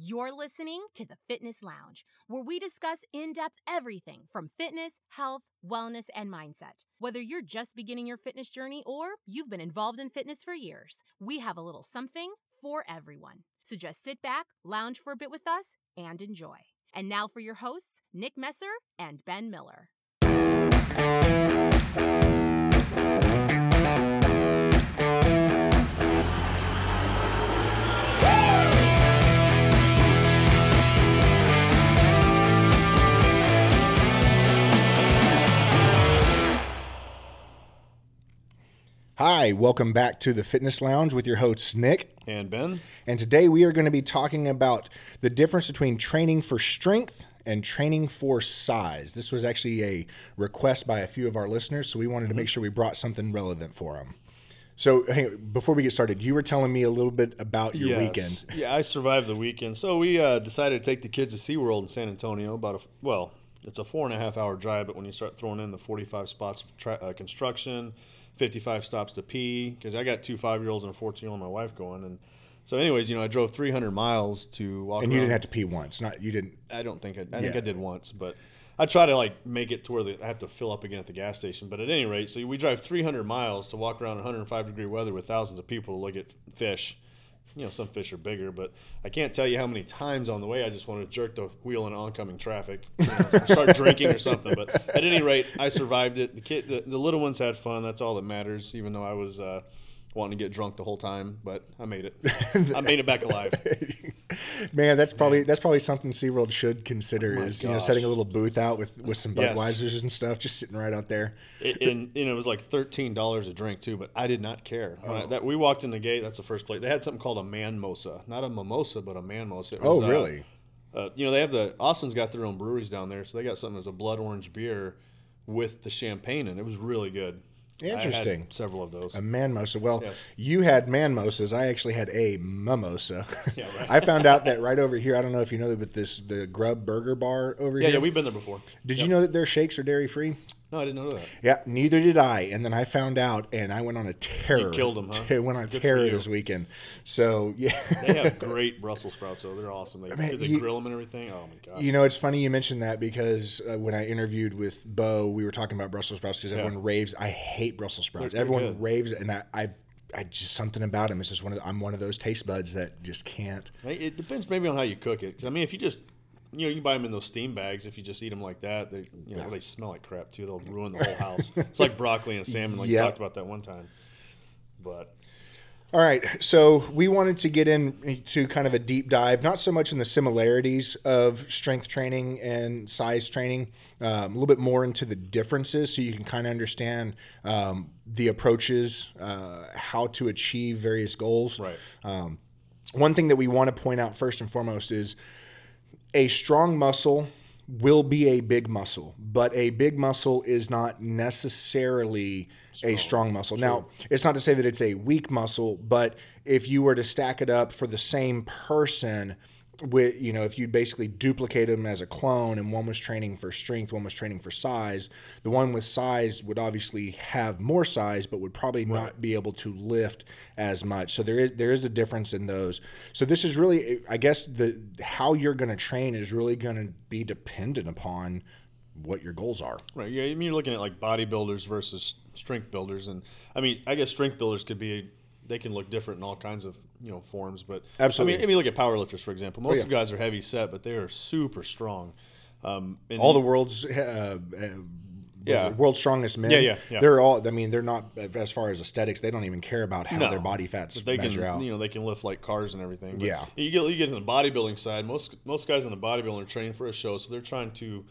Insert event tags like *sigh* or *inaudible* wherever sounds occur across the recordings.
You're listening to the Fitness Lounge, where we discuss in depth everything from fitness, health, wellness, and mindset. Whether you're just beginning your fitness journey or you've been involved in fitness for years, we have a little something for everyone. So just sit back, lounge for a bit with us, and enjoy. And now for your hosts, Nick Messer and Ben Miller. Hi, welcome back to the Fitness Lounge with your hosts, Nick. And Ben? And today we are going to be talking about the difference between training for strength and training for size. This was actually a request by a few of our listeners, so we wanted to make sure we brought something relevant for them. So, hey, before we get started, you were telling me a little bit about your Yes. weekend. Yeah, I survived the weekend. So we uh, decided to take the kids to SeaWorld in San Antonio. About a well, it's a four and a half hour drive, but when you start throwing in the forty five spots of tra- uh, construction, fifty five stops to pee, because I got two five year olds and a fourteen year old, my wife going, and so anyways, you know, I drove three hundred miles to walk. And you around. didn't have to pee once. Not you didn't. I don't think I, I think I did once, but I try to like make it to where they, I have to fill up again at the gas station. But at any rate, so we drive 300 miles to walk around 105 degree weather with thousands of people to look at fish. You know, some fish are bigger, but I can't tell you how many times on the way I just wanted to jerk the wheel in oncoming traffic, you know, start drinking or something. But at any rate, I survived it. The kid, the, the little ones had fun. That's all that matters. Even though I was uh, wanting to get drunk the whole time, but I made it. *laughs* I made it back alive. *laughs* Man, that's probably that's probably something SeaWorld should consider Oh is you know setting a little booth out with with some Yes. Budweisers and stuff, just sitting right out there. It, and you know, it was like thirteen dollars a drink too, but I did not care. When I- Oh. that we walked in the gate, that's the first place. They had something called a man mosa, not a mimosa, but a man mosa. It Oh, was, uh, really? Uh, you know, they have the Austin's got their own breweries down there, so they got something as a blood orange beer with the champagne, and it was really good. I had Interesting. several of those. A manmosa. Well, Yes. you had manmosas. I actually had a mimosa. *laughs* Yeah, *laughs* right. I found out that right over here. I don't know if you know, but this the Grub Burger Bar over yeah, here. yeah, yeah, we've been there before. Did Yep. you know that their shakes are dairy free? No, I didn't know that. Yeah, neither did I. And then I found out, and I went on a terror. killed 'em, huh? te- went on a Good terror this weekend. So yeah. They have *laughs* great Brussels sprouts, though. They're awesome. They, Man, they you- grill them and everything. Oh my god. You know, it's funny you mentioned that because uh, when I interviewed with Bo, we were talking about Brussels sprouts because everyone raves. I hate Brussels sprouts. Everyone good. raves, and I, I, I just something about them. It's just one of the, I'm one of those taste buds that just can't. It depends maybe on how you cook it. Because I mean, if you just you know, you can buy them in those steam bags. If you just eat them like that, they you know they smell like crap too. They'll ruin the *laughs* whole house. it's like broccoli and salmon, like Yeah. you talked about that one time. But All right, so we wanted to get into kind of a deep dive, not so much in the similarities of strength training and size training, um, a little bit more into the differences, so you can kind of understand um, the approaches, uh, how to achieve various goals. right, Um, one thing that we want to point out first and foremost is a strong muscle will be a big muscle, but a big muscle is not necessarily a strong muscle. Now, it's not to say that it's a weak muscle, but if you were to stack it up for the same person, with you know, if you basically duplicate them as a clone, and one was training for strength, one was training for size, the one with size would obviously have more size, but would probably not be able to lift as much. So there is there is a difference in those. So this is really, I guess, the how you're going to train is really going to be dependent upon what your goals are. right. Yeah, I mean, you're looking at like bodybuilders versus strength builders, and I mean, I guess strength builders could be they can look different in all kinds of you know forms. But Absolutely. I mean, if you look at powerlifters, for example, most yeah. of the guys are heavy set, but they are super strong. Um, and All the world's uh, uh, Yeah. world's strongest men. Yeah, yeah, yeah. They're all. I mean, they're not as far as aesthetics. They don't even care about how No. their body fats But they can, measure out. you know, they can lift like cars and everything. But Yeah. you get you get in the bodybuilding side. Most most guys in the bodybuilding are training for a show, so they're trying to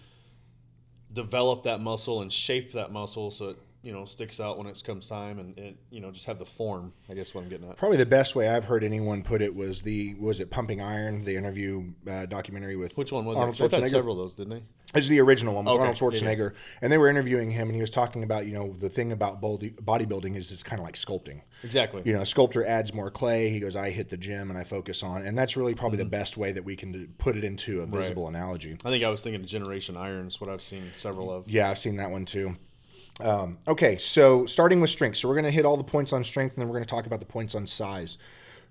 develop that muscle and shape that muscle so it you know sticks out when it comes time, and, and you know just have the form. I guess what I'm getting at. Probably the best way I've heard anyone put it was the was it Pumping Iron, the interview uh, documentary with Which one was Arnold it? They've had Schwarzenegger. several of those, didn't they? It's the original one with Okay, Arnold yeah, yeah. Schwarzenegger, and they were interviewing him, and he was talking about you know the thing about bodybuilding is it's kind of like sculpting. Exactly. You know, a sculptor adds more clay. He goes, I hit the gym and I focus on, and that's really probably Mm-hmm. the best way that we can put it into a visible analogy. I think I was thinking of Generation Irons, what I've seen several of. Yeah, I've seen that one too. Um, okay, so starting with strength. So we're going to hit all the points on strength, and then we're going to talk about the points on size.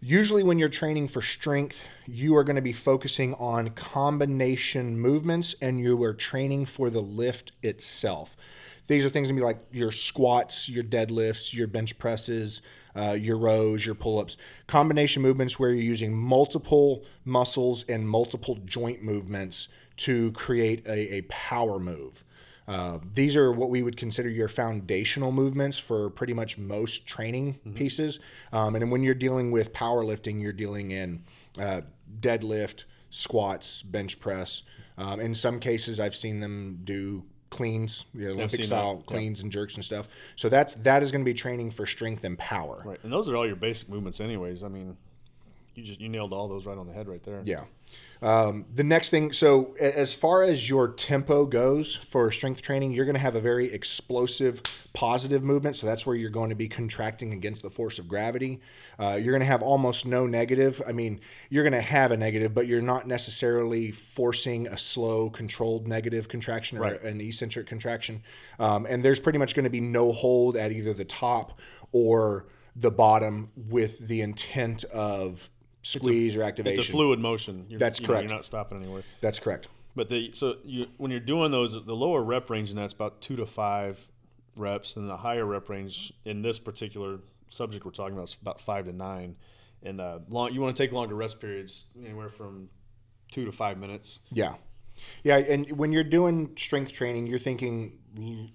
Usually, when you're training for strength, you are going to be focusing on combination movements and you are training for the lift itself. These are things going to be like your squats, your deadlifts, your bench presses, uh, your rows, your pull ups. Combination movements where you're using multiple muscles and multiple joint movements to create a, a power move. Uh, these are what we would consider your foundational movements for pretty much most training mm-hmm. pieces. Um, and when you're dealing with powerlifting, you're dealing in uh, deadlift, squats, bench press. Um, in some cases, I've seen them do cleans, you know, Olympic style that. cleans yeah. and jerks and stuff. So that's that is going to be training for strength and power. Right, and those are all your basic movements, anyways. I mean, you just you nailed all those right on the head right there. Yeah. Um, the next thing, so as far as your tempo goes for strength training, you're going to have a very explosive, positive movement. So that's where you're going to be contracting against the force of gravity. Uh, you're going to have almost no negative. I mean, you're going to have a negative, but you're not necessarily forcing a slow, controlled negative contraction or right. an eccentric contraction. Um, and there's pretty much going to be no hold at either the top or the bottom with the intent of squeeze a, or activation. It's a fluid motion. You're, that's you correct. You're not stopping anywhere. That's correct. But the so you when you're doing those, the lower rep range in that's about two to five reps, and the higher rep range in this particular subject we're talking about is about five to nine. And uh, long, you want to take longer rest periods, anywhere from two to five minutes. Yeah, yeah. And when you're doing strength training, you're thinking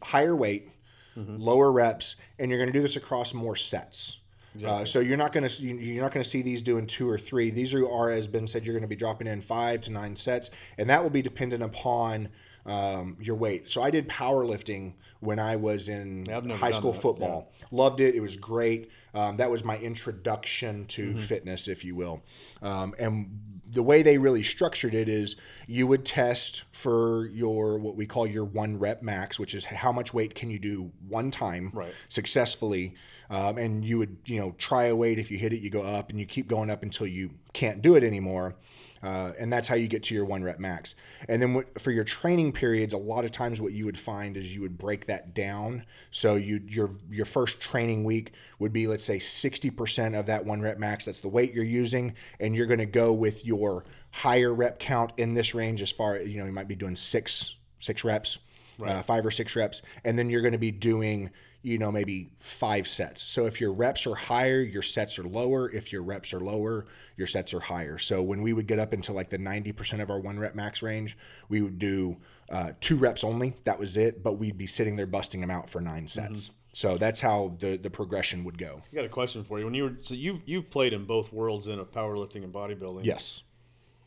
higher weight, mm-hmm. lower reps, and you're going to do this across more sets. Exactly. Uh, so you're not going to you're not going to see these doing two or three. These are, are, as Ben said, you're going to be dropping in five to nine sets, and that will be dependent upon um, your weight. So I did powerlifting when I was in high school that. football. Yeah. Loved it. It was great. Um, that was my introduction to mm-hmm. fitness, if you will. Um, and the way they really structured it is you would test for your what we call your one rep max, which is how much weight can you do one time right. successfully um, and you would you know try a weight if you hit it you go up and you keep going up until you can't do it anymore uh, and that's how you get to your one rep max. And then for your training periods a lot of times what you would find is you would break that down. So you your your first training week would be let's say 60% of that one rep max. That's the weight you're using. And you're going to go with your higher rep count in this range as far you know you might be doing six six reps right. uh, five or six reps. And then you're going to be doing you know, maybe five sets. So if your reps are higher, your sets are lower. If your reps are lower, your sets are higher. So when we would get up into like the 90% of our one rep max range, we would do uh, two reps only. That was it. But we'd be sitting there busting them out for nine sets. Mm-hmm. So that's how the, the progression would go. I got a question for you. When you were so you you've played in both worlds in of powerlifting and bodybuilding. Yes.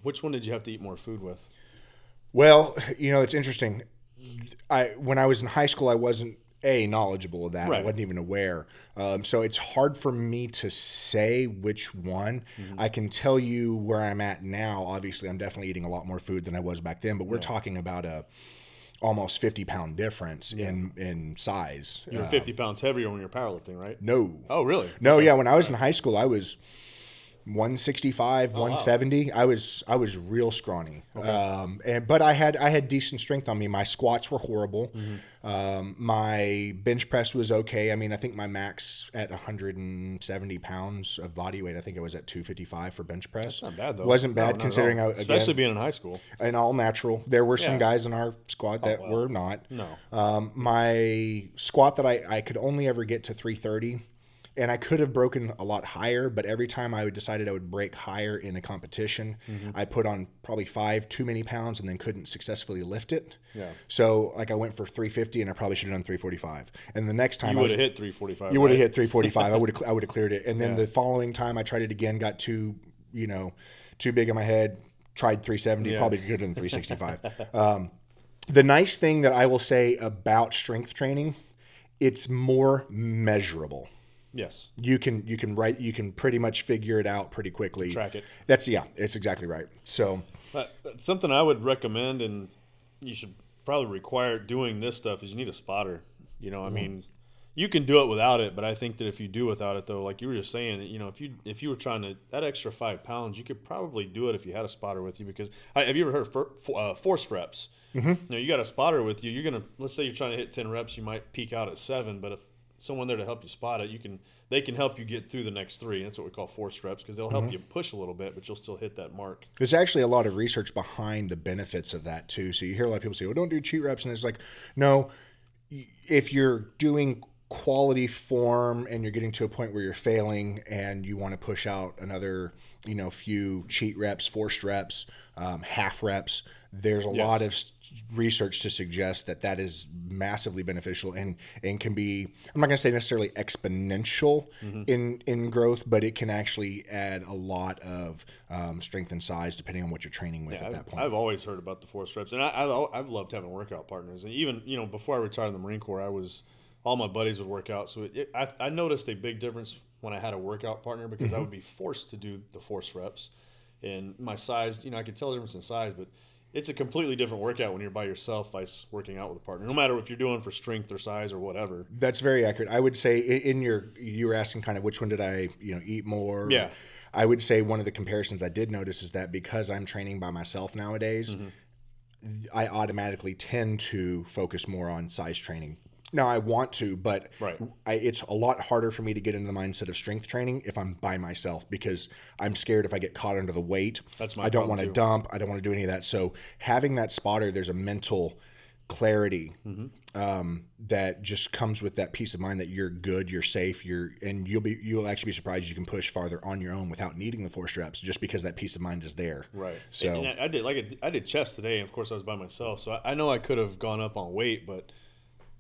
Which one did you have to eat more food with? Well, you know, it's interesting. I when I was in high school, I wasn't a knowledgeable of that. Right. I wasn't even aware. Um, so it's hard for me to say which one. Mm-hmm. I can tell you where I'm at now. Obviously, I'm definitely eating a lot more food than I was back then. But we're yeah. talking about a almost 50 pound difference yeah. in in size. You were 50 uh, pounds heavier when you were powerlifting, right? No. Oh, really? No. Okay. Yeah. When I was in high school, I was 165 oh, 170 wow. i was i was real scrawny. Okay. um, and but i had i had decent strength on me. My squats were horrible. Mm-hmm. um, my bench press was okay. I mean i think my max at 170 pounds of body weight i think it was at 255 for bench press. That's not bad though. Wasn't bad no, considering I, again, especially being in high school. and all natural. There were some yeah. guys in our squad that oh, were not. No. Um, my squat that I, I could only ever get to 330 and I could have broken a lot higher, but every time I decided I would break higher in a competition, mm-hmm. I put on probably five too many pounds and then couldn't successfully lift it. Yeah. So like I went for 350 and I probably should have done 345. And the next time you would have hit 345. You would have hit 345. I would have I would have cleared it. And then yeah. the following time I tried it again, got too you know too big in my head. Tried 370, yeah. probably good done 365. um, the nice thing that I will say about strength training, it's more measurable. Yes. You can you can write you can pretty much figure it out pretty quickly. Track it. That's yeah, it's exactly right. So something I would recommend and you should probably require doing this stuff is you need a spotter. You know, I mm-hmm. mean, you can do it without it, but I think that if you do without it though, like you were just saying, you know, if you if you were trying to that extra five pounds, you could probably do it if you had a spotter with you. Because have you ever heard of for, uh, force reps? Mm-hmm. You know, you got a spotter with you. You're gonna let's say you're trying to hit ten reps, you might peak out at seven, but if someone there to help you spot it, you can they can help you get through the next three. That's what we call force reps because they'll help you push a little bit, but you'll still hit that mark. There's actually a lot of research behind the benefits of that too. So you hear a lot of people say, "Well, don't do cheat reps," and it's like, no, if you're doing quality form and you're getting to a point where you're failing and you want to push out another, you know, few cheat reps, forced reps, um, half reps, there's a lot of research to suggest that that is massively beneficial and and can be I'm not going to say necessarily exponential in in growth, but it can actually add a lot of um, strength and size depending on what you're training with at I've, that point. I've always heard about the force reps, and I, I I've loved having workout partners. And even you know before I retired in the Marine Corps, I was all my buddies would work out. So it, it, I I noticed a big difference when I had a workout partner because Mm-hmm. I would be forced to do the force reps, and my size. You know I could tell the difference in size, but it's a completely different workout when you're by yourself vice working out with a partner. No matter if you're doing for strength or size or whatever. That's very accurate. I would say in your you were asking kind of which one did I you know eat more? Yeah. I would say one of the comparisons I did notice is that because I'm training by myself nowadays, mm-hmm. I automatically tend to focus more on size training. Now I want to, but Right. I, it's a lot harder for me to get into the mindset of strength training if I'm by myself because I'm scared if I get caught under the weight. That's my I don't want to dump. I don't want to do any of that. So having that spotter, there's a mental clarity Mm-hmm. um, that just comes with that peace of mind that you're good, you're safe, you're, and you'll be, you'll actually be surprised you can push farther on your own without needing the force reps, just because that peace of mind is there. Right. So And I, I did like I, did chest today, and of course I was by myself, so I, I know I could have gone up on weight, but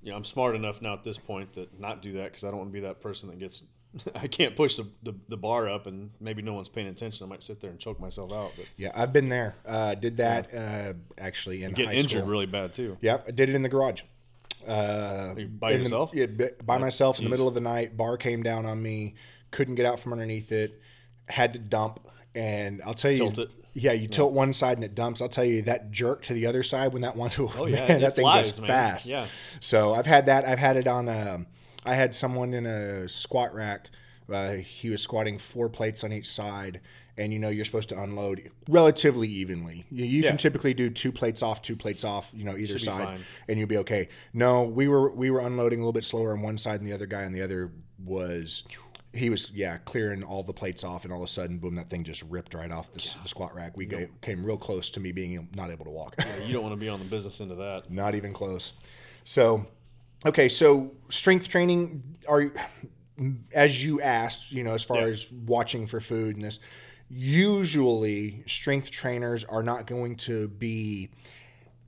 you know I'm smart enough now at this point to not do that because I don't want to be that person that gets. *laughs* I can't push the, the, the bar up, and maybe no one's paying attention. I might sit there and choke myself out, but yeah, I've been there. Uh, did that uh, actually in get injured school. really bad too. Yep, I did it in the garage. Uh, You by in the- yeah, by myself in the middle of the night. Bar came down on me. Couldn't get out from underneath it. Had to dump. And I'll tell you, Tilt it. Yeah, you tilt one side and it dumps. I'll tell you that jerk to the other side when that one, *laughs* oh yeah, man, that thing flies, goes man. fast. Yeah. So I've had that. I've had it on. um I had someone in a squat rack. Uh, he was squatting four plates on each side, and you know you're supposed to unload relatively evenly. You, you Yeah. can typically do two plates off, two plates off. You know either Should side, and you'll be okay. No, we were we were unloading a little bit slower on one side, and the other guy on the other was. He was yeah clearing all the plates off, and all of a sudden, boom! That thing just ripped right off the, s the squat rack. We go, came real close to me being not able to walk. You don't want to be on the business end of that. *laughs* Not even close. So, okay, so strength training are you, as you asked, you know, as far Yeah. as watching for food and this, usually strength trainers are not going to be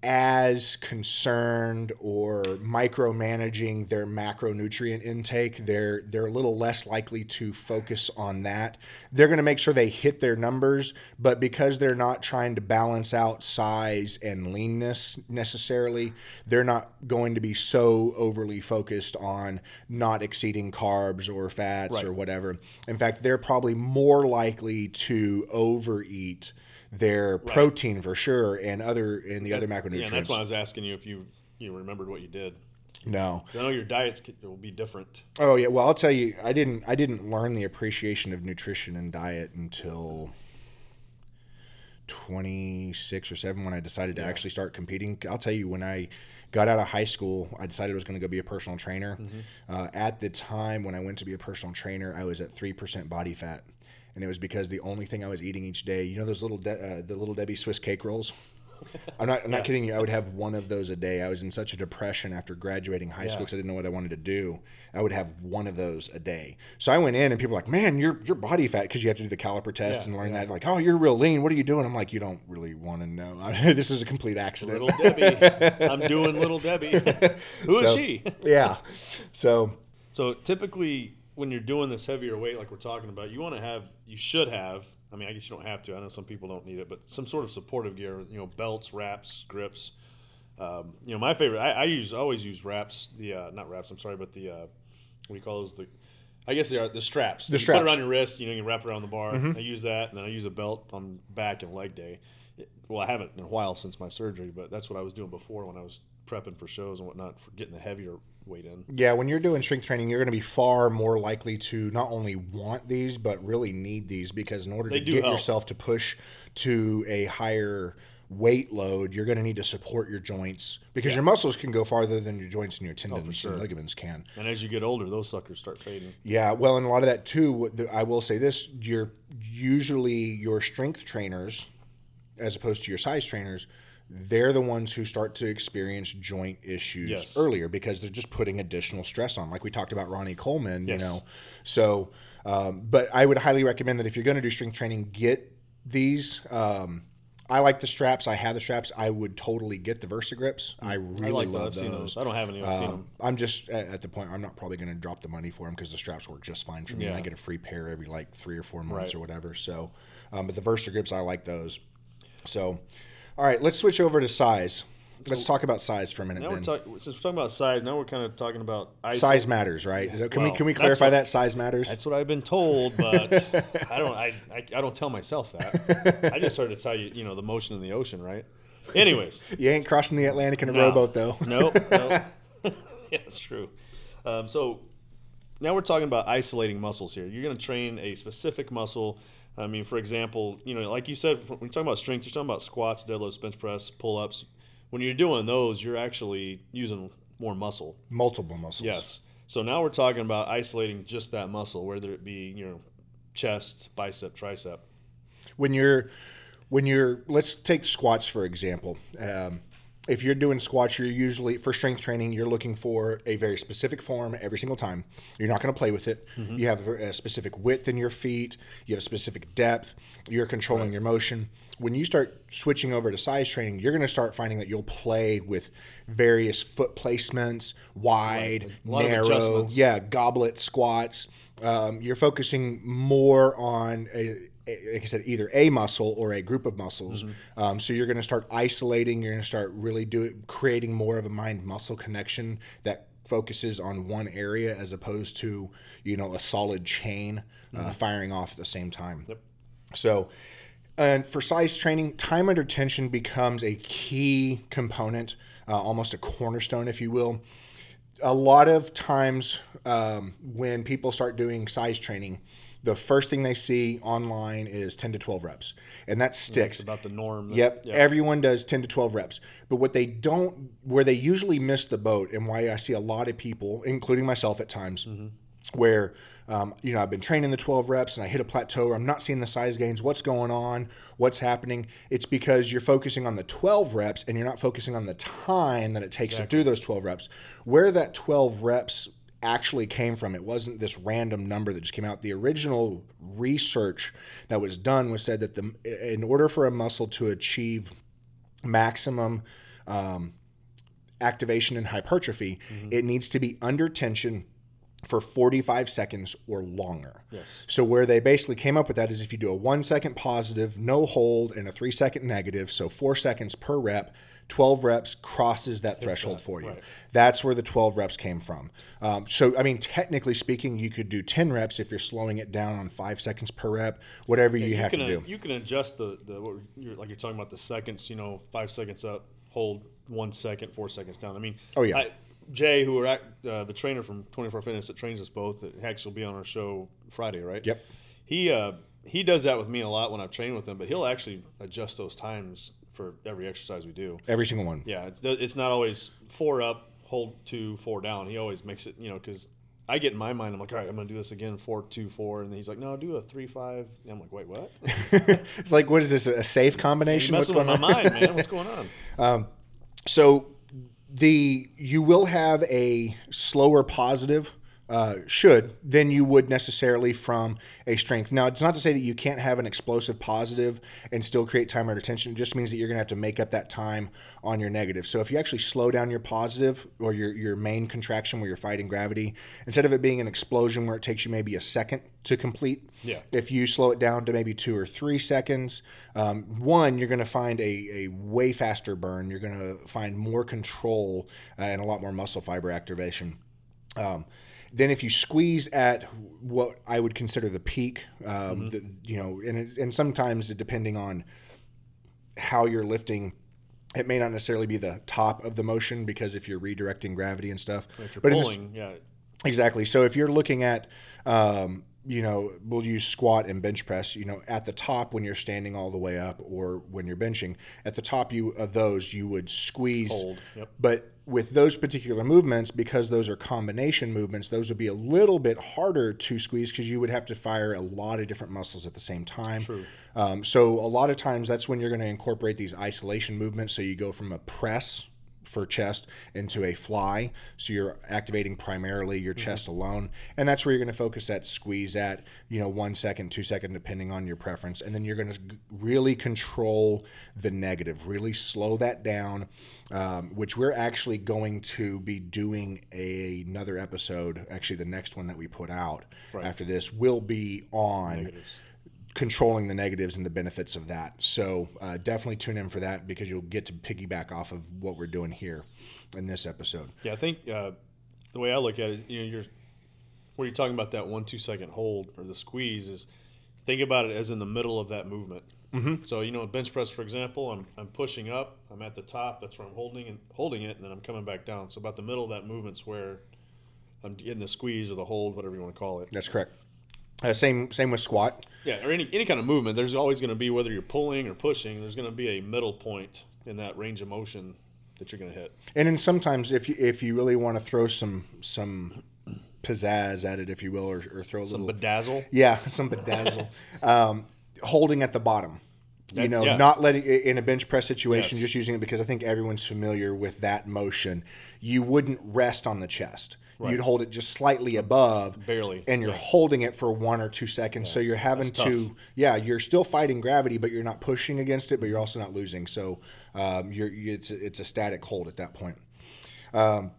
as concerned or micromanaging their macronutrient intake. They're they're a little less likely to focus on that. They're going to make sure they hit their numbers, but because they're not trying to balance out size and leanness necessarily, they're not going to be so overly focused on not exceeding carbs or fats Right. or whatever. In fact, they're probably more likely to overeat their protein for sure and other and the other macronutrients. Yeah, and that's why I was asking you if you you remembered what you did. No, I know your diets will be different. Oh yeah. Well, I'll tell you, I didn't. I didn't learn the appreciation of nutrition and diet until twenty six or seven when I decided to actually start competing. I'll tell you, when I got out of high school, I decided I was going to go be a personal trainer. Uh, at the time when I went to be a personal trainer, I was at three percent body fat, and it was because the only thing I was eating each day, you know, those little De- uh, the little Debbie Swiss cake rolls. *laughs* I'm not. I'm not kidding you. I would have one of those a day. I was in such a depression after graduating high school because I didn't know what I wanted to do. I would have one of those a day. So I went in, and people were like, "Man, you're you're body fat because you have to do the caliper test Yeah, and learn that." Like, "Oh, you're real lean. What are you doing?" I'm like, "You don't really want to know. *laughs* this is a complete accident." Little Debbie. *laughs* I'm doing Little Debbie. Who is So- she? yeah. So So typically, when you're doing this heavier weight, like we're talking about, you want to have, you should have. I mean, I guess you don't have to. I know some people don't need it, but some sort of supportive gear. You know, belts, wraps, grips. Um, you know, my favorite. I, I use I always use wraps. The uh, not wraps. I'm sorry, but the uh, what do you call those? The I guess they are the straps. The you straps. Mm-hmm. Put it on your wrist. You know, you wrap it around the bar. I use that, and then I use a belt on back and leg day. Well, I haven't in a while since my surgery, but that's what I was doing before when I was prepping for shows and whatnot for getting the heavier weight in. yeah, when you're doing strength training, you're going to be far more likely to not only want these but really need these because in order They to get help. yourself to push to a higher weight load, you're going to need to support your joints because your muscles can go farther than your joints and your oh, tendons Oh, sure. and ligaments can. And as you get older, those suckers start fading. Yeah, well, and a lot of that too. I will say this: you're usually your strength trainers, as opposed to your size trainers, they're the ones who start to experience joint issues Yes. earlier because they're just putting additional stress on. Like we talked about Ronnie Coleman, Yes. you know. So, um, but I would highly recommend that if you're going to do strength training, get these. Um, I like the straps. I have the straps. I would totally get the Versa Gripps. I really I like love those. I've those. seen those. I don't have any. I've seen them. Um, I'm just at, at the point I'm not probably going to drop the money for them because the straps work just fine for me. And I get a free pair every like three or four months Right. or whatever. So, um, but the Versa Gripps, I like those. So, all right, let's switch over to size. Let's talk about size for a minute. Now then. we're talking. Since we're talking about size, now we're kind of talking about ice. size matters, right? Is that- can we Well, can we that's clarify what- that size matters? That's what I've been told, but *laughs* I don't. I, I I don't tell myself that. I just started to tell you, you know, the motion in the ocean, right? Anyways, *laughs* You ain't crossing the Atlantic in a No. rowboat, though. *laughs* no, no. yeah, it's true. Um, so now we're talking about isolating muscles here. You're going to train a specific muscle. I mean, for example, you know, like you said, when you're talking about strength, you're talking about squats, deadlifts, bench press, pull ups. When you're doing those, you're actually using more muscle. Multiple muscles. Yes. So now we're talking about isolating just that muscle, whether it be you know chest, bicep, tricep. when you're when you're let's take squats for example um, if you're doing squats you're usually for strength training you're looking for a very specific form every single time. You're not going to play with it. You have a specific width in your feet. You have a specific depth. You're controlling your motion. When you start switching over to size training you're going to start finding that you'll play with various foot placements wide lot narrow yeah goblet squats. Um, you're focusing more on a- like I said, either a muscle or a group of muscles. Mm-hmm. Um, so you're going to start isolating. You're going to start really doing creating more of a mind muscle connection that focuses on one area as opposed to you know a solid chain uh, firing off at the same time. Mm-hmm. Yep. So, and for size training, time under tension becomes a key component, uh, almost a cornerstone, if you will. A lot of times um, when people start doing size training, the first thing they see online is 10 to 12 reps, and that sticks. It's about the norm. that- Yep, yeah. everyone does 10 to 12 reps. But what they don't, where they usually miss the boat, and why I see a lot of people, including myself at times, Mm-hmm. where, um, you know, I've been training the 12 reps and I hit a plateau, or I'm not seeing the size gains. What's going on? What's happening? It's because you're focusing on the 12 reps and you're not focusing on the time that it takes to do those 12 reps. Where that 12 reps actually came from. It wasn't this random number that just came out. The original research that was done was said that the in order for a muscle to achieve maximum um, activation and hypertrophy, it needs to be under tension for 45 seconds or longer. Yes. So where they basically came up with that is if you do a one second positive, no hold, and a three second negative, so four seconds per rep, 12 reps crosses that threshold that, for you. right. That's where the 12 reps came from. Um, so, I mean, technically speaking, you could do 10 reps if you're slowing it down on five seconds per rep, whatever you, have can, to do. You can adjust the, the what you're, like you're talking about the seconds. You know, five seconds up, hold one second, four seconds down. I mean, Oh, yeah. I, Jay, who are at, uh, the trainer from 24 Fitness that trains us both, that actually will be on our show Friday, right? Yep. He uh, he does that with me a lot when I've trained with him, but he'll actually adjust those times for every exercise we do. Every single one. Yeah, it's it's not always four up, hold two, four down. He always makes it, you know, because I get in my mind, I'm like, all right, I'm gonna do this again, four, two, four, and then he's like, no, do a three, five. And I'm like, wait, what? *laughs* it's like, what is this, a safe combination? You're What's messing with going my on? mind, man. What's going on? *laughs* Um, so the you will have a slower positive uh, should than you would necessarily from a strength. Now, it's not to say that you can't have an explosive positive and still create time under tension. It just means that you're going to have to make up that time on your negative. So if you actually slow down your positive or your, your main contraction where you're fighting gravity, instead of it being an explosion where it takes you maybe a second to complete, Yeah. if you slow it down to maybe two or three seconds, um, one, you're going to find a, a way faster burn. You're going to find more control uh, and a lot more muscle fiber activation. Um, then, if you squeeze at what I would consider the peak, um, the, you know, and, and sometimes depending on how you're lifting, it may not necessarily be the top of the motion because if you're redirecting gravity and stuff. If you're but in this- pulling, yeah, Exactly. So if you're looking at um, you know, we'll use squat and bench press. You know, at the top when you're standing all the way up, or when you're benching, at the top you of those you would squeeze. Hold, yep. But with those particular movements, because those are combination movements, those would be a little bit harder to squeeze because you would have to fire a lot of different muscles at the same time. True. Um, so a lot of times that's when you're going to incorporate these isolation movements. So you go from a press for chest into a fly. So you're activating primarily your chest alone. And that's where you're going to focus that squeeze at, you know, one second, two second, depending on your preference. And then you're going to really control the negative, really slow that down, um, which we're actually going to be doing a, another episode. Actually, the next one that we put out Right. after this will be on Negatives. Controlling the negatives and the benefits of that. So uh, definitely tune in for that because you'll get to piggyback off of what we're doing here in this episode. Yeah, I think uh, the way I look at it, you know, you're where you're talking about that one two second hold or the squeeze is think about it as in the middle of that movement. Mm-hmm. So you know, a bench press, for example, I'm I'm pushing up, I'm at the top, that's where I'm holding and holding it, and then I'm coming back down. So about the middle of that movement's where I'm getting the squeeze or the hold, whatever you want to call it. That's correct. Uh, same same with squat. Yeah, or any any kind of movement. There's always going to be whether you're pulling or pushing. There's going to be a middle point in that range of motion that you're going to hit. And then sometimes if you if you really want to throw some some pizzazz at it, if you will, or, or throw a Some little bedazzle. yeah *laughs* some bedazzle, um, holding at the bottom. You know, yeah. not letting in a bench press situation, Yes. just using it because I think everyone's familiar with that motion. You wouldn't rest on the chest. You'd hold it just slightly above, Barely, and you're yeah. holding it for one or two seconds. So you're having That's to, tough. yeah, you're still fighting gravity, but you're not pushing against it, but you're also not losing. So um, you're it's it's a static hold at that point. Um,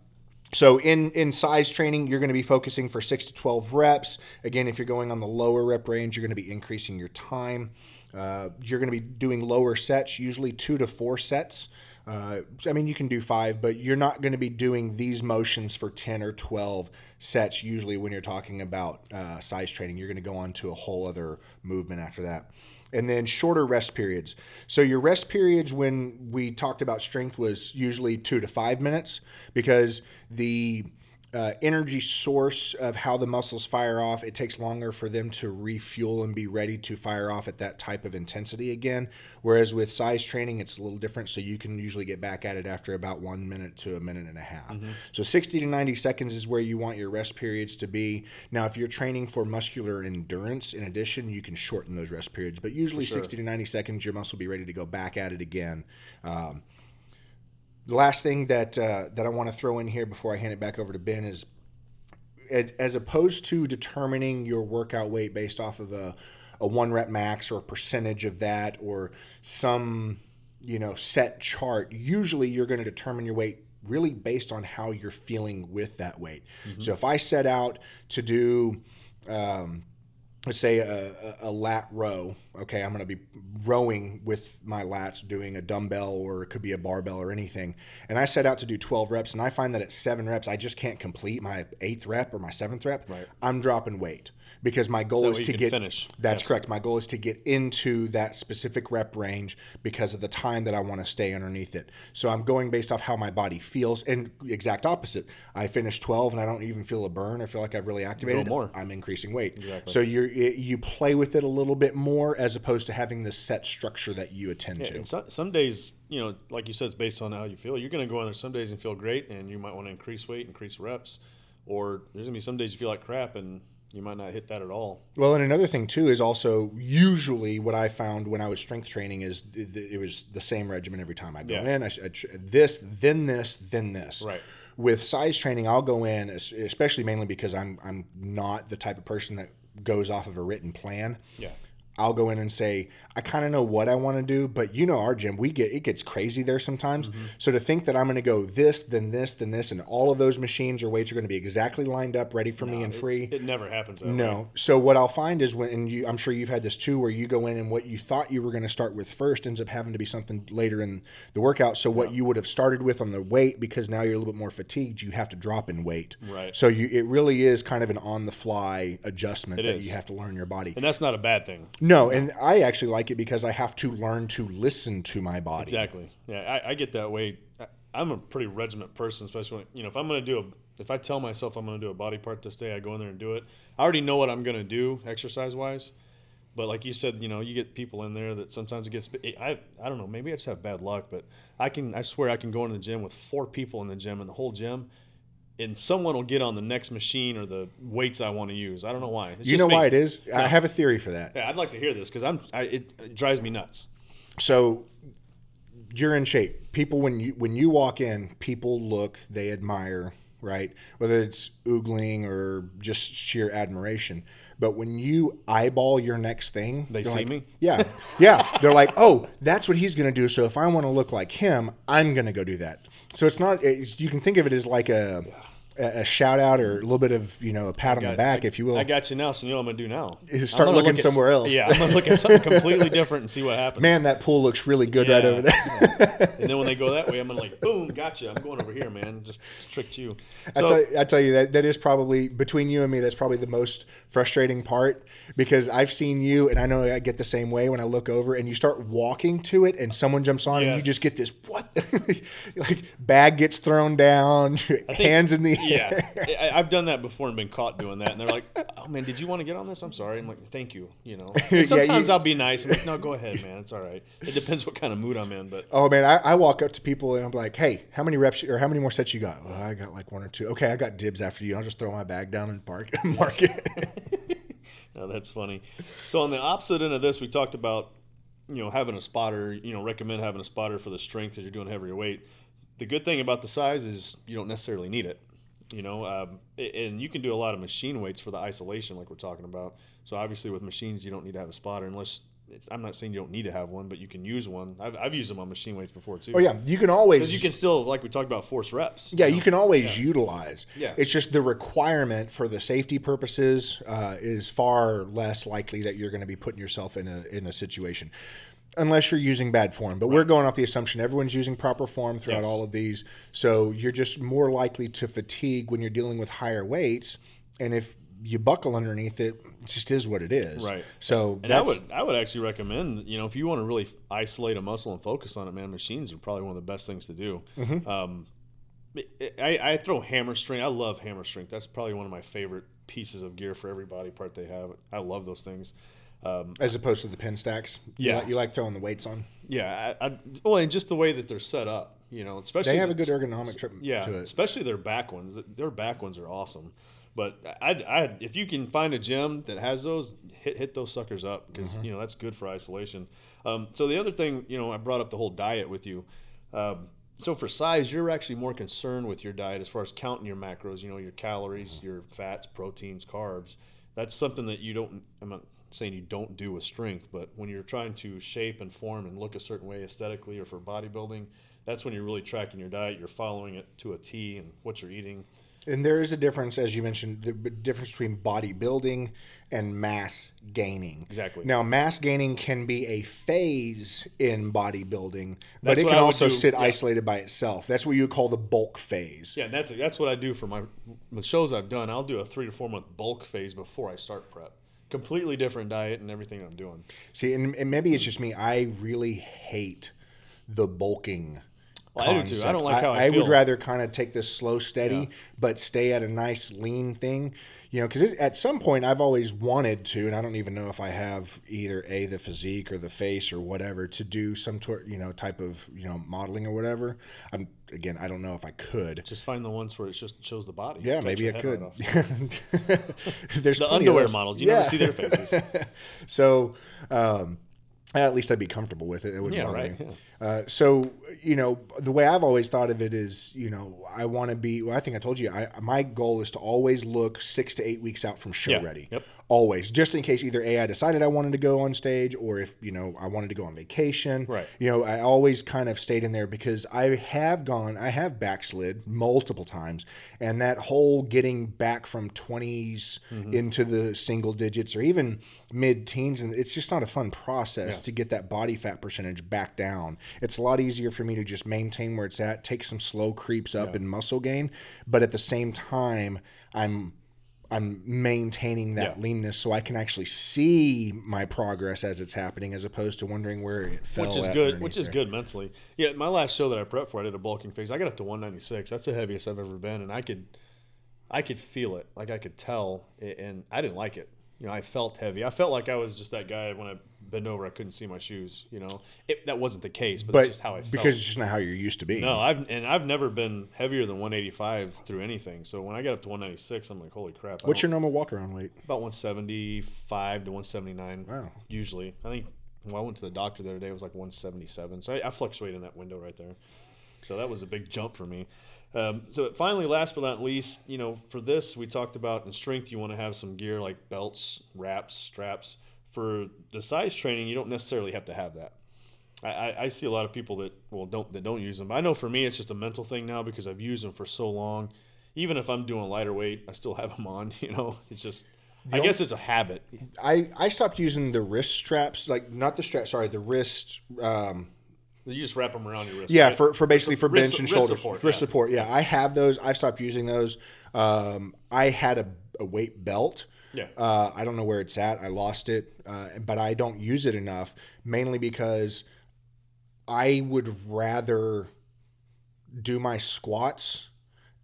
So in in size training, you're going to be focusing for six to twelve reps. Again, if you're going on the lower rep range, you're going to be increasing your time. Uh, you're going to be doing lower sets, usually two to four sets. Uh, I mean, you can do five, but you're not going to be doing these motions for ten or twelve sets. Usually, when you're talking about uh, size training, you're going to go on to a whole other movement after that and then shorter rest periods. So your rest periods when we talked about strength was usually two to five minutes because the uh, energy source of how the muscles fire off it takes longer for them to refuel and be ready to fire off at that type of intensity again. Whereas with size training it's a little different so you can usually get back at it after about one minute to a minute and a half. So 60 to 90 seconds is where you want your rest periods to be. Now if you're training for muscular endurance in addition you can shorten those rest periods but usually 60 to 90 seconds your muscle will be ready to go back at it again um, the last thing that uh, that I want to throw in here before I hand it back over to Ben is, as, as opposed to determining your workout weight based off of a, a one rep max or a percentage of that or some you know set chart. Usually, you're going to determine your weight really based on how you're feeling with that weight. So if I set out to do um, let's say a, a, lat row. Okay, I'm going to be rowing with my lats, doing a dumbbell or it could be a barbell or anything. And I set out to do 12 reps, and I find that at seven reps, I just can't complete my eighth rep or my seventh rep. Right. I'm dropping weight because my goal So is to get finish. That's Yeah. correct. My goal is to get into that specific rep range because of the time that I want to stay underneath it. So I'm going based off how my body feels, and exact opposite. I finish 12 and I don't even feel a burn. I feel like I've really activated. more. I'm increasing weight. Exactly. So you you play with it a little bit more as opposed to having this set structure that you attend Yeah, to. and so, some days, you know, like you said, it's based on how you feel. You're going to go in there some days and feel great, and you might want to increase weight, increase reps, or there's going to be some days you feel like crap, and you might not hit that at all. Well, and another thing too is also usually what I found when I was strength training is th- th- it was the same regimen every time I go Yeah. in. I, I tr- this, then this, then this. Right. With size training, I'll go in, especially mainly because I'm I'm not the type of person that goes off of a written plan. Yeah. I'll go in and say, I kind of know what I want to do, but you know our gym, we get it gets crazy there sometimes. Mm-hmm. So to think that I'm going to go this, then this, then this, and all of those machines or weights are going to be exactly lined up, ready for me and free. It never happens. That No. way. So what I'll find is when, and you, I'm sure you've had this too, where you go in and what you thought you were going to start with first ends up having to be something later in the workout. So what you would have started with on the weight, because now you're a little bit more fatigued, you have to drop in weight. Right. So you, it really is kind of an on the fly adjustment It that is. you have to learn your body. and that's not a bad thing. No, and I actually like it because I have to learn to listen to my body. Exactly. Yeah, I, I get that way. I, I'm a pretty regiment person, especially when you know if I'm going to do a If I tell myself I'm going to do a body part this day, I go in there and do it. I already know what I'm going to do exercise wise. But like you said, you know, you get people in there that sometimes it gets. I I don't know. Maybe I just have bad luck, but I can. I swear I can go into the gym with four people in the gym, and the whole gym, and someone will get on the next machine or the weights I want to use. I don't know why. It's you know me. why it is? I have a theory for that. Yeah, I'd like to hear this because I'm. I, it, it drives me nuts. So you're in shape. People when you when you walk in, people look, they admire, right? Whether it's oogling or just sheer admiration. But when you eyeball your next thing, They see like, me? Yeah, yeah. They're like, oh, that's what he's going to do. So if I want to look like him, I'm going to go do that. So it's not. It's, you can think of it as like a a, a shout out or a little bit of you know a pat on the back, I- if you will. I got you now, so you know what I'm gonna do now. Is start looking look at- somewhere else. Yeah, I'm gonna look at something completely different and see what happens. Man, that pool looks really good right over there. *laughs* And then when they go that way, I'm gonna like, boom, gotcha. I'm going over here, man. Just tricked you. I, So, tell, I tell you that that is probably between you and me. That's probably the most frustrating part because I've seen you, and I know I get the same way when I look over and you start walking to it, and someone jumps on, and you just get this what, *laughs* like bag gets thrown down, hands in the yeah. *laughs* I, I've done that before and been caught doing that, and they're like, "Oh man, did you want to get on this? I'm sorry." I'm like, "Thank you." You know, *laughs* And sometimes you- I'll be nice. I'm like, "No, go ahead, man. It's all right." It depends what kind of mood I'm in, but Oh man, I, I walk up to people and I'm like, "Hey, how many reps or how many more sets you got?" Well, I got like one or two. Okay, I got dibs after you. I'll just throw my bag down and park *laughs* mark it. No, that's funny. So on the opposite end of this, we talked about you know having a spotter. You know, recommend having a spotter for the strength as you're doing heavier weight. The good thing about the size is you don't necessarily need it. You know, um, and you can do a lot of machine weights for the isolation, like we're talking about. So obviously, with machines, you don't need to have a spotter unless. It's, I'm not saying you don't need to have one, but you can use one. I've, I've used them on machine weights before too. oh yeah, you can always because you can still, like we talked about, force reps. Yeah, you can always utilize. Yeah. It's just the requirement for the safety purposes uh, is far less likely that you're going to be putting yourself in a in a situation, unless you're using bad form. But we're going off the assumption everyone's using proper form throughout Yes. all of these, so you're just more likely to fatigue when you're dealing with higher weights, and if you buckle underneath it, it just is what it is. Right. So And I would I would actually recommend you know if you want to really isolate a muscle and focus on it, man, machines are probably one of the best things to do. Mm-hmm. Um, I, I throw hammer strength. I love hammer strength. That's probably one of my favorite pieces of gear for every body part they have. I love those things. Um, as opposed to the pin stacks. You Yeah. like, you like throwing the weights on. yeah, I, I, well, and just the way that they're set up, you know, especially They have a good ergonomic trip yeah, to it. especially their back ones. Their back ones are awesome. But I, I, if you can find a gym that has those, hit hit those suckers up because Mm-hmm. you know that's good for isolation. Um, so the other thing, you know, I brought up the whole diet with you. Um, so for size, you're actually more concerned with your diet as far as counting your macros. You know, your calories, your fats, proteins, carbs. That's something that you don't. I'm not saying you don't do with strength, but when you're trying to shape and form and look a certain way aesthetically or for bodybuilding, that's when you're really tracking your diet. You're following it to a T and what you're eating. And there is a difference, as you mentioned, the difference between bodybuilding and mass gaining. Exactly. Now, mass gaining can be a phase in bodybuilding, but That's it can also do, sit yeah. isolated by itself. That's what you would call the bulk phase. Yeah, that's that's what I do for my the shows I've done. I'll do a three to four month bulk phase before I start prep. Completely different diet and everything I'm doing. See, and, and maybe it's just me. I really hate the bulking. Well, I do too. I don't like how I would feel. rather kind of take this slow, steady, Yeah. but stay at a nice lean thing. You know, because at some point I've always wanted to, and I don't even know if I have either a the physique or the face or whatever to do some sort, you know, type of you know modeling or whatever. I'm again, I don't know if I could. Just find the ones where it just shows the body. Yeah, Cut maybe I could. right. *laughs* There's The underwear models, you never see their faces. *laughs* so, um, at least I'd be comfortable with it. It wouldn't Yeah, bother right, me. yeah. Uh, so, you know, the way I've always thought of it is, you know, I want to be. Well, I think I told you, I my goal is to always look six to eight weeks out from show Yeah, ready. yep. Always, just in case either a I decided I wanted to go on stage, or if you know I wanted to go on vacation. Right. You know, I always kind of stayed in there because I have gone, I have backslid multiple times, and that whole getting back from 20s Mm-hmm. into the single digits or even mid teens, and it's just not a fun process Yeah. to get that body fat percentage back down. It's a lot easier for me to just maintain where it's at, take some slow creeps up in muscle gain, but at the same time, I'm I'm maintaining that Yeah. leanness so I can actually see my progress as it's happening, as opposed to wondering where it fell. which is good. Which is there. good mentally. Yeah, my last show that I prepped for, I did a bulking phase. I got up to 196. That's the heaviest I've ever been, and I could, I could feel it, like I could tell, it, and I didn't like it. You know, I felt heavy. I felt like I was just that guy when I bent over, I couldn't see my shoes. You know, it, that wasn't the case, but, but that's just how I felt. because it's just not how you're used to being. no, I've and I've never been heavier than 185 through anything. So when I got up to 196, I'm like, holy crap! I What's your don't- normal walk around weight? about 175 to 179? Wow. Usually, I think. Well, I went to the doctor the other day. It was like 177. So I, I fluctuate in that window right there. So that was a big jump for me. Um, so finally, last but not least, you know, for this we talked about in strength, you want to have some gear like belts, wraps, straps. For the size training, you don't necessarily have to have that. I, I, I see a lot of people that well don't that don't use them. I know for me, it's just a mental thing now because I've used them for so long. Even if I'm doing lighter weight, I still have them on. *laughs* You know, it's just. I guess it's a habit. I, I stopped using the wrist straps, like not the strap, sorry, the wrist. Um, You just wrap them around your wrist. yeah, right? for, for basically for Wrist- bench and wrist shoulder support, wrist yeah. support. Yeah, I have those. I've stopped using those. Um, I had a, a weight belt. Yeah. Uh, I don't know where it's at. I lost it, uh, but I don't use it enough, mainly because I would rather do my squats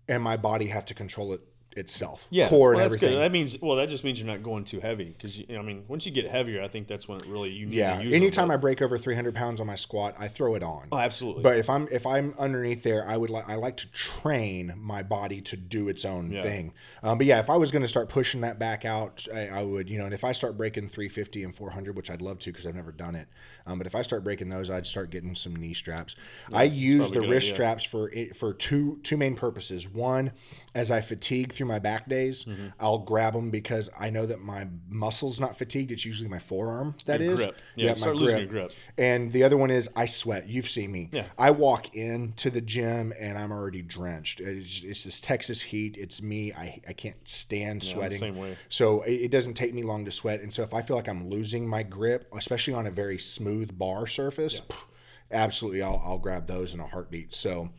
and my body have to control it itself. yeah, core well, and that's everything. Good. That means well, that just means you're not going too heavy because you know, I mean, once you get heavier, I think that's when it really you need Yeah. to use Anytime I break over 300 pounds on my squat, I throw it on. oh, absolutely. But if I'm if I'm underneath there, I would like I like to train my body to do its own Yeah. thing. Um, but yeah, if I was going to start pushing that back out, I, I would you know, and if I start breaking 350 and 400, which I'd love to because I've never done it, um, but if I start breaking those, I'd start getting some knee straps. I use the wrist idea. straps for it- for two two main purposes. One, as I fatigue through my back days, Mm-hmm. I'll grab them because I know that my muscle's not fatigued. It's usually my forearm that Your is. grip. Yeah, start losing your grip. And the other one is I sweat. You've seen me. Yeah. I walk into the gym and I'm already drenched. It's, it's this Texas heat. It's me. I, I can't stand I'm sweating. same way. So it, it doesn't take me long to sweat. And so if I feel like I'm losing my grip, especially on a very smooth bar surface, pff, absolutely, I'll, I'll grab those in a heartbeat. So.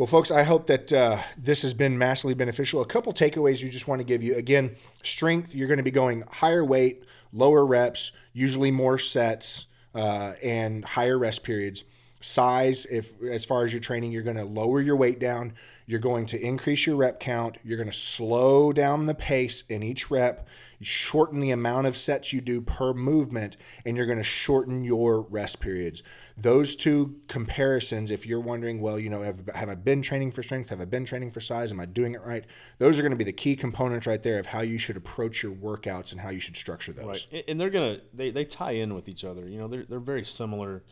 Well, folks, I hope that uh, this has been massively beneficial. A couple takeaways we just want to give you. Again, strength, you're going to be going higher weight, lower reps, usually more sets, uh, and higher rest periods. Size, if as far as your training, you're going to lower your weight down. You're going to increase your rep count. You're going to slow down the pace in each rep, shorten the amount of sets you do per movement, and you're going to shorten your rest periods. Those two comparisons, if you're wondering, well, you know, have, have I been training for strength? Have I been training for size? Am I doing it right? Those are going to be the key components right there of how you should approach your workouts and how you should structure those. Right, and- they're gonna they, they tie in with each other. You know, they're they're very similar.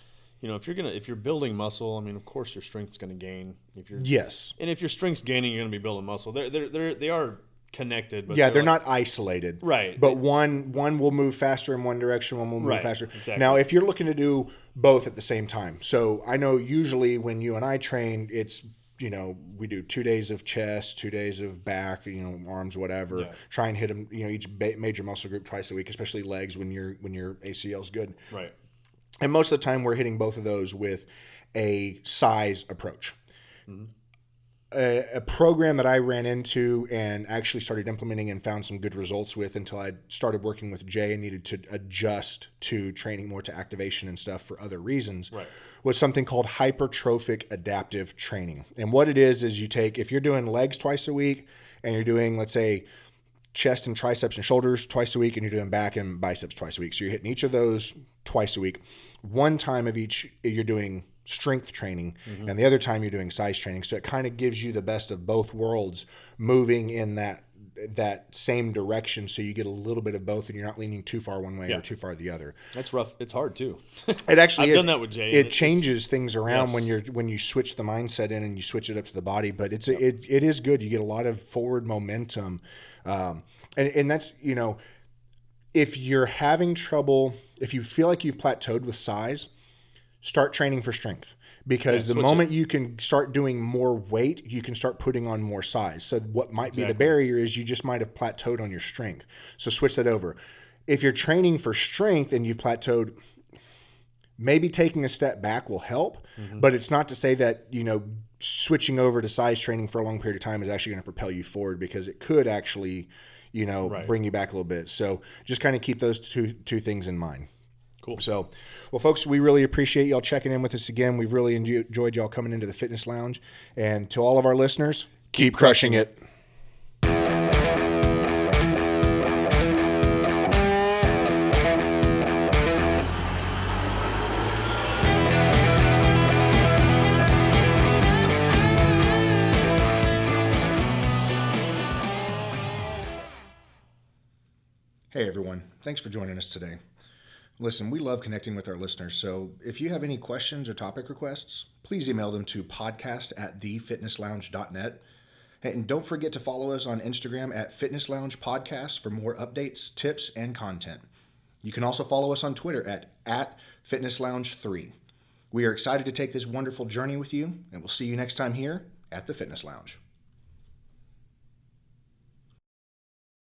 You know, if you're gonna if you're building muscle, I mean, of course your strength's gonna gain. If you're Yes. and if your strength's gaining, you're gonna be building muscle. They're they're, they're they are connected. But yeah, they're like- not isolated. Right. But one one will move faster in one direction, one will move Right, faster. exactly. Now, if you're looking to do both at the same time, so I know usually when you and I train, it's you know we do two days of chest, two days of back, you know arms, whatever. Yeah. Try and hit them, you know, each ba- major muscle group twice a week, especially legs when your when your ACL's good. right. And most of the time, we're hitting both of those with a size approach. Mm-hmm. A, a program that I ran into and actually started implementing and found some good results with until I started working with Jay and needed to adjust to training more to activation and stuff for other reasons Right. was something called hypertrophic adaptive training. And what it is, is you take, if you're doing legs twice a week and you're doing, let's say, chest and triceps and shoulders twice a week, and you're doing back and biceps twice a week. So you're hitting each of those twice a week. One time of each, you're doing strength training, mm-hmm. and the other time you're doing size training. So it kind of gives you the best of both worlds, moving in that that same direction, so you get a little bit of both, and you're not leaning too far one way Yeah. or too far the other. That's rough. It's hard too. *laughs* It actually I've is. done that with Jay, It changes things around when you're when you switch the mindset in and you switch it up to the body. But it's it it is good. You get a lot of forward momentum, um, and and that's you know, if you're having trouble, if you feel like you've plateaued with size, start training for strength because Yeah, the moment you can start doing more weight, you can start putting on more size. So what might be the barrier is you just might have plateaued on your strength. So switch that over. If you're training for strength and you've plateaued, maybe taking a step back will help, Mm-hmm. but it's not to say that, you know, switching over to size training for a long period of time is actually going to propel you forward because it could actually, you know, Right. bring you back a little bit. So just kind of keep those two two things in mind. Cool. So, well, folks, we really appreciate y'all checking in with us again. We've really enjoyed y'all coming into the fitness lounge. And to all of our listeners, keep crushing it. Hey, everyone. Thanks for joining us today. Listen, we love connecting with our listeners, so if you have any questions or topic requests, please email them to podcast at thefitnesslounge.net. And don't forget to follow us on Instagram at Fitness Lounge Podcast for more updates, tips, and content. You can also follow us on Twitter at, at Fitness Lounge 3. We are excited to take this wonderful journey with you, and we'll see you next time here at the Fitness Lounge.